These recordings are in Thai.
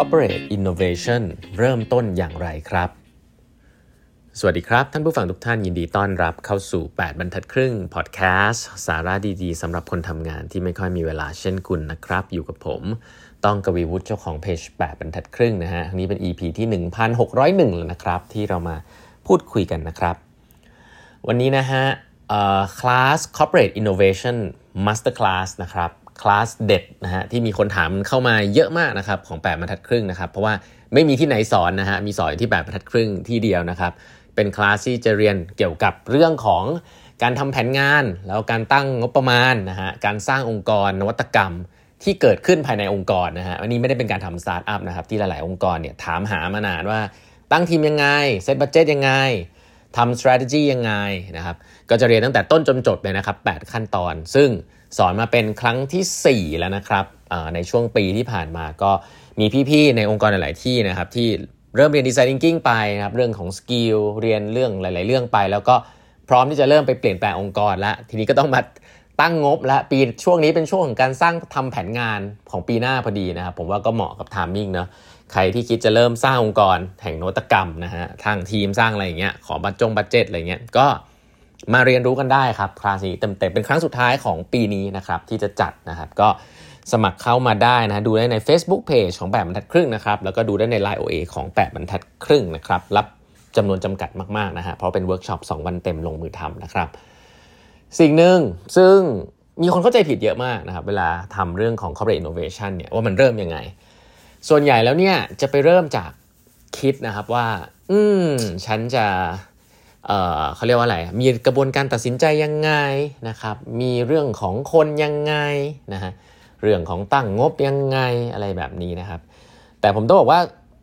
Corporate Innovation เริ่มต้นอย่างไรครับ สวัสดีครับ ท่านผู้ฟังทุกท่านยินดีต้อนรับเข้าสู่ 8 บรรทัดครึ่งพอดแคสต์สาระดีๆสำหรับคนทำงานที่ไม่ค่อยมีเวลาเช่นคุณนะครับ อยู่กับผม ต้องกวีวุฒิเจ้าของเพจ 8 บรรทัดครึ่งนะฮะนี้เป็น EP ที่ 1601 แล้วนะครับ ที่เรามาพูดคุยกันนะครับ วันนี้นะฮะคลาส Corporate Innovation Master Class นะครับ คลาสเด็ดนะฮะที่มีคนถามเข้ามาเยอะมากนะครับของ 8บรรทัดครึ่งนะครับเพราะว่าไม่มีที่ไหนสอนนะฮะมีสอนที่8บรรทัดครึ่งที่เดียวนะครับเป็นคลาสที่จะเรียนเกี่ยวกับเรื่องของการทำแผนงาน แล้วการตั้งงบประมาณนะฮะการสร้างองค์กรนวัตกรรมที่เกิดขึ้นภายในองค์กรนะฮะอันนี้ไม่ได้เป็นการทำสตาร์ทอัพนะครับที่หลาย ๆ องค์กรเนี่ยถามหามานานว่าตั้งทีมยังไง set budget ยังไงทำ strategy ยังไงนะครับก็จะเรียนตั้งแต่ต้นจนจบเลยนะครับ 8 ขั้นตอน ซึ่ง สอนมาเป็นครั้งที่ 4 แล้วนะครับในช่วงปีที่ผ่านมาก็มีพี่ๆในองค์กรหลาย ๆ ที่นะครับที่เริ่มเรียน design thinking ไปนะครับเรื่องของ skill เรียนเรื่องหลาย ๆ เรื่องไป แล้วก็พร้อมที่จะเริ่มไปเปลี่ยนแปลงองค์กรแล้วทีนี้ก็ต้องมาตั้งงบและปีช่วงนี้เป็นช่วงของการสร้างทำแผนงานของปีหน้าพอดีนะครับ ผมว่าก็เหมาะกับ timing เนาะใครที่คิดจะเริ่มสร้างองค์กรแห่งนวัตกรรมนะฮะทางทีมสร้างอะไรอย่างเงี้ยขอ budget งบ budget อะไรเงี้ยก็ มาเรียนรู้กันได้ครับคลาสนี้เต็มๆเป็นครั้งสุดท้ายของปีนี้นะครับที่จะจัดนะครับก็สมัครเข้ามาได้นะดูได้ใน Facebook Page ของ 8บรรทัดครึ่งนะครับแล้วก็ดูได้ใน Line OA ของ 8บรรทัดครึ่งนะครับรับจำนวนจำกัดมากๆนะฮะเพราะเป็นเวิร์กช็อป2วันเต็มลงมือทำนะครับ สิ่งหนึ่งซึ่งมีคนเข้าใจผิดเยอะมากนะครับเวลาทำเรื่องของ corporate innovation เนี่ยว่ามันเริ่มยังไง ส่วนใหญ่แล้วเนี่ยจะไปเริ่มจากคิดนะครับว่า อืม ฉันจะ เขาเรียกว่าอะไร มีกระบวนการตัดสินใจยังไงนะครับ มีเรื่องของคนยังไงนะฮะ เรื่องของตั้งงบยังไงอะไรแบบนี้นะครับ แต่ผมต้องบอกว่า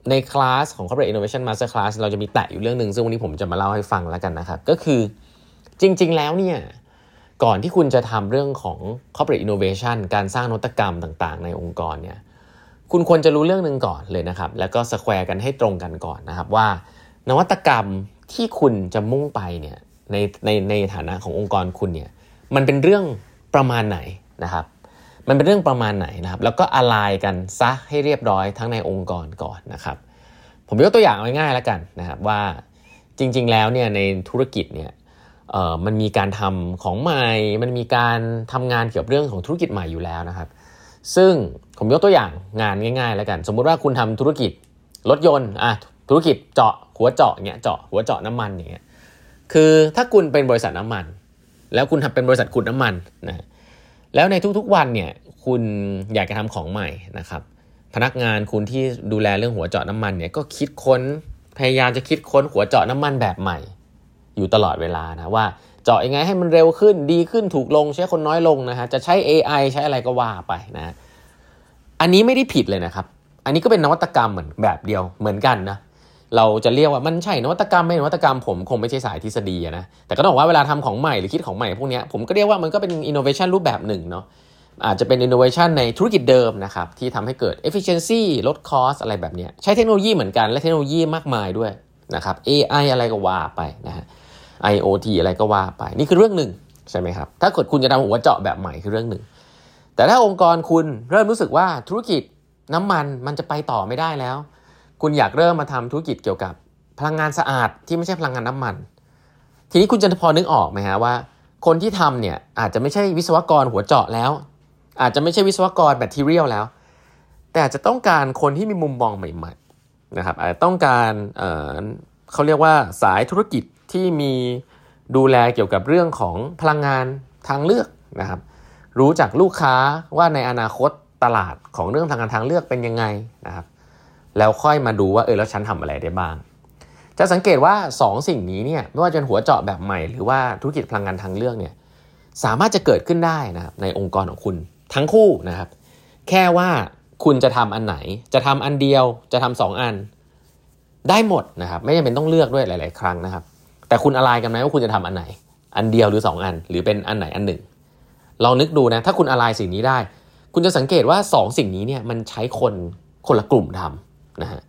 ในคลาสของ Corporate Innovation Master Class เราจะมีแตะอยู่เรื่องหนึ่งซึ่งวันนี้ผมจะมาเล่าให้ฟังแล้วกันนะครับ ก็คือจริง ๆ แล้วเนี่ยก่อนที่คุณจะทำเรื่องของ corporate innovation การสร้างนวัตกรรมต่างๆ ในองค์กรเนี่ยคุณควรจะรู้เรื่องหนึ่งก่อนเลยนะครับ แล้วก็สแควร์กันให้ตรงกันก่อนนะครับว่า นวัตกรรม ที่คุณจะมุ่งไปเนี่ยในในในฐานะขององค์กรคุณเนี่ยมันเป็นเรื่องประมาณไหนนะครับ มันเป็นเรื่องประมาณไหนนะครับ แล้วก็อะไรกันซะให้เรียบร้อยทั้งในองค์กรก่อนนะครับ ผมยกตัวอย่างง่ายๆแล้วกันนะครับว่าจริง ๆ แล้วเนี่ยในธุรกิจเนี่ยเออมันมีการทำของใหม่ มันมีการทำงานเกี่ยวกับเรื่องของธุรกิจใหม่อยู่แล้วนะครับ ซึ่งผมยกตัวอย่างงานง่าย ๆ แล้วกัน สมมุติว่าคุณทำธุรกิจรถยนต์อะ ธุรกิจเจาะหัวเจาะเงี้ยเจาะหัวเจาะน้ำมันอย่างเงี้ยคือถ้าคุณเป็นบริษัทน้ำมัน แล้วคุณทำเป็นบริษัทขุดน้ำมันนะแล้วในทุกๆวันเนี่ยคุณอยากจะทำของใหม่นะครับ พนักงานคุณที่ดูแลเรื่องหัวเจาะน้ำมันเนี่ยก็คิดค้นพยายามจะคิดค้นหัวเจาะน้ำมันแบบใหม่ อยู่ตลอดเวลานะว่าเจาะยังไงให้มันเร็วขึ้นดีขึ้นถูกลงใช้คนน้อยลงนะฮะจะใช้ AI ใช้อะไรก็ว่าไปนะ อันนี้ไม่ได้ผิดเลยนะครับ อันนี้ก็เป็นนวัตกรรมเหมือนแบบเดียวเหมือนกันนะ เราจะเรียกว่ามันใช่นวัตกรรมไม่นวัตกรรมผมคงไม่ใช่สายทฤษฎีนะแต่ก็ต้องบอกว่าเวลาทำของใหม่หรือคิดของใหม่พวกนี้ผมก็เรียกว่ามันก็เป็นอินโนเวชันรูปแบบหนึ่งเนาะอาจจะเป็นอินโนเวชันในธุรกิจเดิมนะครับที่ทำให้เกิด efficiency ลด cost อะไรแบบนี้ใช้เทคโนโลยีเหมือนกันและเทคโนโลยีมากมายด้วยนะครับ AI อะไรก็ว่าไปนะฮะ IoT อะไรก็ว่าไป นี่คือเรื่องหนึ่งใช่ไหมครับถ้าเกิดคุณจะทำหัวเจาะแบบใหม่คือเรื่องหนึ่ง แต่ถ้าองค์กรคุณเริ่มรู้สึกว่าธุรกิจน้ำมันมันจะไปต่อไม่ได้แล้ว คุณอยากเริ่มมาทำธุรกิจเกี่ยวกับพลังงานสะอาดที่ไม่ใช่พลังงานน้ำมัน ทีนี้คุณจะพอนึกออกไหมฮะว่า คนที่ทำเนี่ยอาจจะไม่ใช่วิศวกรหัวเจาะแล้ว อาจจะไม่ใช่วิศวกรแบตเตอรี่แล้ว แต่อาจจะต้องการคนที่มีมุมมองใหม่ๆนะครับอาจจะต้องการเเขาเรียกว่าสายธุรกิจที่มีดูแลเกี่ยวกับเรื่องของพลังงานทางเลือกนะครับ รู้จักลูกค้าว่าในอนาคตตลาดของเรื่องพลังงานทางเลือกเป็นยังไงนะครับ แล้วค่อยมาดูว่าเออแล้วฉันทำอะไรได้บ้าง จะสังเกตว่า 2 สิ่งนี้เนี่ยไม่ว่าจะหัวเจาะแบบใหม่ หรือว่าธุรกิจพลังงานทางเลือกเนี่ยสามารถจะเกิดขึ้นได้นะครับในองค์กรของคุณทั้งคู่นะครับ แค่ว่าคุณจะทำอันไหน จะทำอันเดียวจะทำสองอันได้หมดนะครับ ไม่จำเป็นต้องเลือกด้วยหลาย ๆ ครั้งนะครับ แต่คุณอะไรกันไหมว่าคุณจะทำอันไหน อันเดียวหรือ 2 อัน หรือเป็นอันไหนอันหนึ่งลองนึกดูนะถ้าคุณอะไรสิ่งนี้ได้ คุณจะสังเกตว่า 2 สิ่งนี้เนี่ยมันใช้คนคนละกลุ่มทำ นะฮะ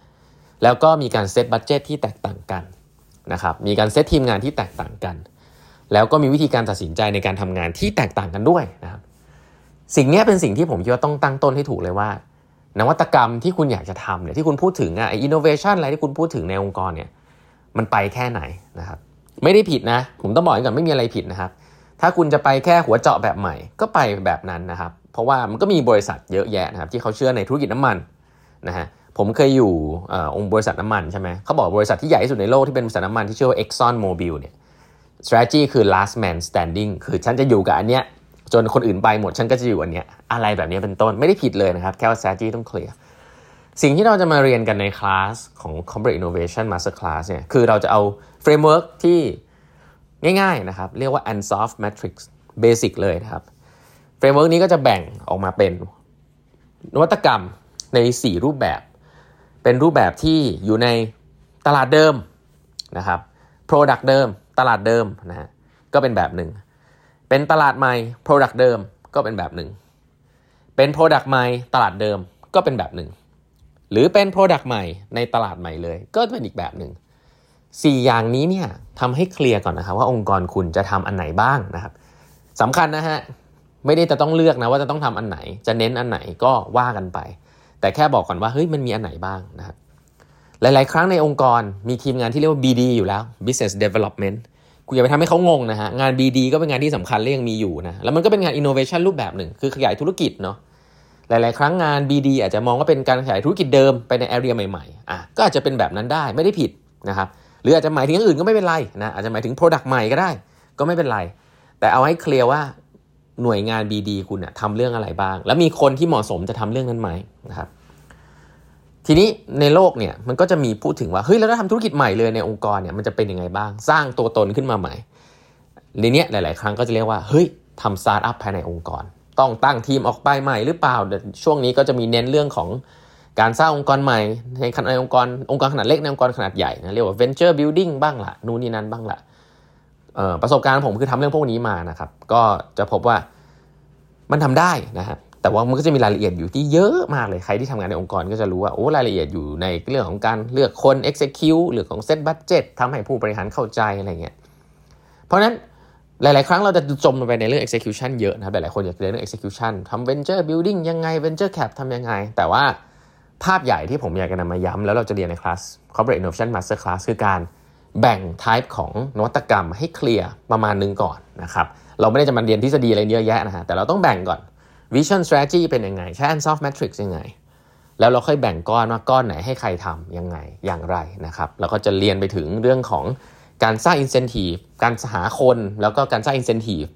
แล้วก็มีการเซตบัตเจตที่แตกต่างกันนะครับมีการเซตทีมงานที่แตกต่างกัน แล้วก็มีวิธีการตัดสินใจในการทำงานที่แตกต่างกันด้วยนะครับสิ่งนี้เป็นสิ่งที่ผมคิดว่าต้องตั้งต้นให้ถูกเลยว่า นวัตกรรมที่คุณอยากจะทำเนี่ยที่คุณพูดถึงอะไออินโนเวชันอะไรที่คุณพูดถึงในองค์กรเนี่ยมันไปแค่ไหนนะครับไม่ได้ผิดนะ ผมต้องบอกก่อนไม่มีอะไรผิดนะครับ ถ้าคุณจะไปแค่หัวเจาะแบบใหม่ก็ไปแบบนั้นนะครับ เพราะว่ามันก็มีบริษัทเยอะแยะนะครับที่เขาเชื่อในธุรกิจน้ำมันนะฮะ ผมเคยอยู่องค์บริษัทน้ำมันใช่ไหมเขาบอกบริษัทที่ใหญ่ที่สุดในโลกที่เป็นบริษัทน้ำมันที่ชื่อว่า Exxon Mobil เนี่ย strategy คือ last man standing คือฉันจะอยู่กับอันเนี้ยจนคนอื่นไปหมดฉันก็จะอยู่อันเนี้ยอะไรแบบนี้เป็นต้นไม่ได้ผิดเลยนะครับ แค่ว่า strategy ต้องเคลียร์สิ่งที่เราจะมาเรียนกันในคลาสของ corporate innovation master class เนี่ยคือเราจะเอา framework ที่ง่ายๆนะครับ เรียกว่า Ansoff Matrix Basic เลยนะครับ framework นี้ก็จะแบ่งออกมาเป็นนวัตกรรมใน 4 รูปแบบ เป็นรูปแบบที่อยู่ในตลาดเดิมนะครับ Product เดิม ตลาดเดิมนะฮะก็เป็นแบบหนึ่ง เป็นตลาดใหม่ Product เดิมก็เป็นแบบหนึ่ง เป็น Product ใหม่ ตลาดเดิมก็เป็นแบบหนึ่ง หรือเป็น Product ใหม่ในตลาดใหม่เลย ก็เป็นอีกแบบหนึ่ง4อย่างนี้เนี่ยทำให้เคลียร์ก่อนนะครับว่าองค์กรคุณจะทำอันไหนบ้างนะครับสำคัญนะฮะไม่ได้จะต้องเลือกนะว่าจะต้องทำอันไหน จะเน้นอันไหนก็ว่ากันไป แต่แค่บอกก่อนว่าเฮ้ยมันมีอันไหนบ้างนะครับหลาย ๆ ครั้งในองค์กรมีทีมงานที่เรียกว่า BD อยู่แล้ว Business Development คุณอย่าไปทำให้เขางงนะฮะ งาน BD ก็เป็นงานที่สำคัญและยังมีอยู่นะ แล้วมันก็เป็นงาน Innovation รูปแบบหนึ่ง คือขยายธุรกิจเนาะ หลาย ๆ ครั้งงาน BD อาจจะมองว่าเป็นการขยายธุรกิจเดิมไปในแอเรียใหม่ ๆ อะ ก็อาจจะเป็นแบบนั้นได้ไม่ได้ผิดนะครับ หรืออาจจะหมายถึงอย่างอื่นก็ไม่เป็นไรนะ อาจจะหมายถึง Product ใหม่ก็ได้ ก็ไม่เป็นไร แต่เอาให้เคลียร์ว่า หน่วยงาน BD คุณทำเรื่องอะไรบ้าง แล้วมีคนที่เหมาะสมจะทำเรื่องนั้นไหมนะครับ ทีนี้ในโลกเนี่ยมันก็จะมีพูดถึงว่าเฮ้ยแล้วถ้าทำธุรกิจใหม่เลยในองค์กรเนี่ยมันจะเป็นยังไงบ้าง สร้างตัวตนขึ้นมาใหม่ในนี้หลาย ๆ ครั้งก็จะเรียกว่าเฮ้ยทำสตาร์ทอัพภายในองค์กร ต้องตั้งทีมออกไปใหม่หรือเปล่าช่วงนี้ก็จะมีเน้นเรื่องของการสร้างองค์กรใหม่ในขนาดองค์กรองค์กรขนาดเล็กในองค์กรขนาดใหญ่นะเรียกว่า venture building บ้างละนู่นนี่นั่นบ้างละ ประสบการณ์ผมคือทำเรื่องพวกนี้มานะครับ ก็จะพบว่ามันทำได้นะครับแต่ว่ามันก็จะมีรายละเอียดอยู่ที่เยอะมากเลยใครที่ทำงานในองค์กรก็จะรู้ว่าโอ้รายละเอียดอยู่ในเรื่องของการเลือกคน execute เรื่อของ set budget ทำให้ผู้บริหารเข้าใจอะไรเงี้ยเพราะนั้นหลาย ๆ ครั้งเราจะจมลงไปในเรื่อง execution เยอะนะครับหลาย ๆ คนอยากเรียนเรื่อง execution ทำ venture building ยังไง venture cap ทำยังไง แต่ว่าภาพใหญ่ที่ผมอยากจะนำมาย้ำแล้วเราจะเรียนในคลาส corporate innovation master class คือการ แบ่ง type ของนวัตกรรมให้เคลียร์ประมาณนึงก่อนนะครับเราไม่ได้จะมาเรียนทฤษฎีอะไรเยอะแยะนะฮะแต่เราต้องแบ่งก่อน vision strategy เป็นยังไง ใช้ Ansoff Matrix ยังไง แล้วเราค่อยแบ่งก้อนว่าก้อนไหนให้ใครทำยังไงอย่างไรนะครับแล้วก็จะเรียนไปถึงเรื่องของการสร้าง incentive การหาคนแล้วก็การสร้าง incentive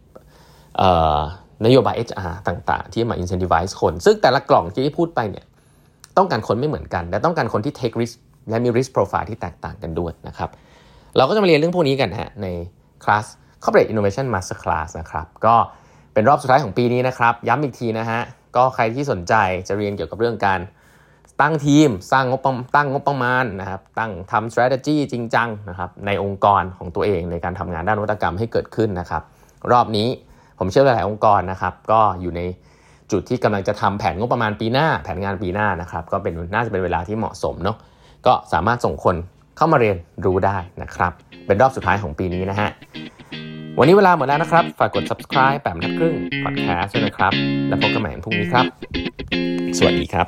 นโยบาย HR ต่างๆ ที่มา incentivize คน ซึ่งแต่ละกล่องที่พูดไปเนี่ยต้องการคนไม่เหมือนกัน และต้องการคนที่ take risk และมี risk profile ที่แตกต่างกันด้วยนะครับ เราก็จะมาเรียนเรื่องพวกนี้กันฮะในคลาส corporate innovation master class นะครับ ก็เป็นรอบสุดท้ายของปีนี้นะครับ ย้ำอีกทีนะฮะ ก็ใครที่สนใจจะเรียนเกี่ยวกับเรื่องการตั้งทีม สร้างงบตั้งงบประมาณนะครับ ตั้งทำ strategy จริงจังนะครับในองค์กรของตัวเองในการทำงานด้านนวัตกรรมให้เกิดขึ้นนะครับ รอบนี้ผมเชื่อหลายองค์กรนะครับ ก็อยู่ในจุดที่กำลังจะทำแผนงบประมาณปีหน้า แผนงานปีหน้านะครับ ก็เป็นน่าจะเป็นเวลาที่เหมาะสมเนาะก็สามารถส่งคน เข้ามาเรียนรู้ได้นะครับ เป็นรอบสุดท้ายของปีนี้นะฮะ วันนี้เวลาหมดแล้วนะครับ ฝากกด subscribe แปมนัดครึ่ง podcast ด้วยนะครับ แล้วพบกันใหม่พรุ่งนี้ครับ สวัสดีครับ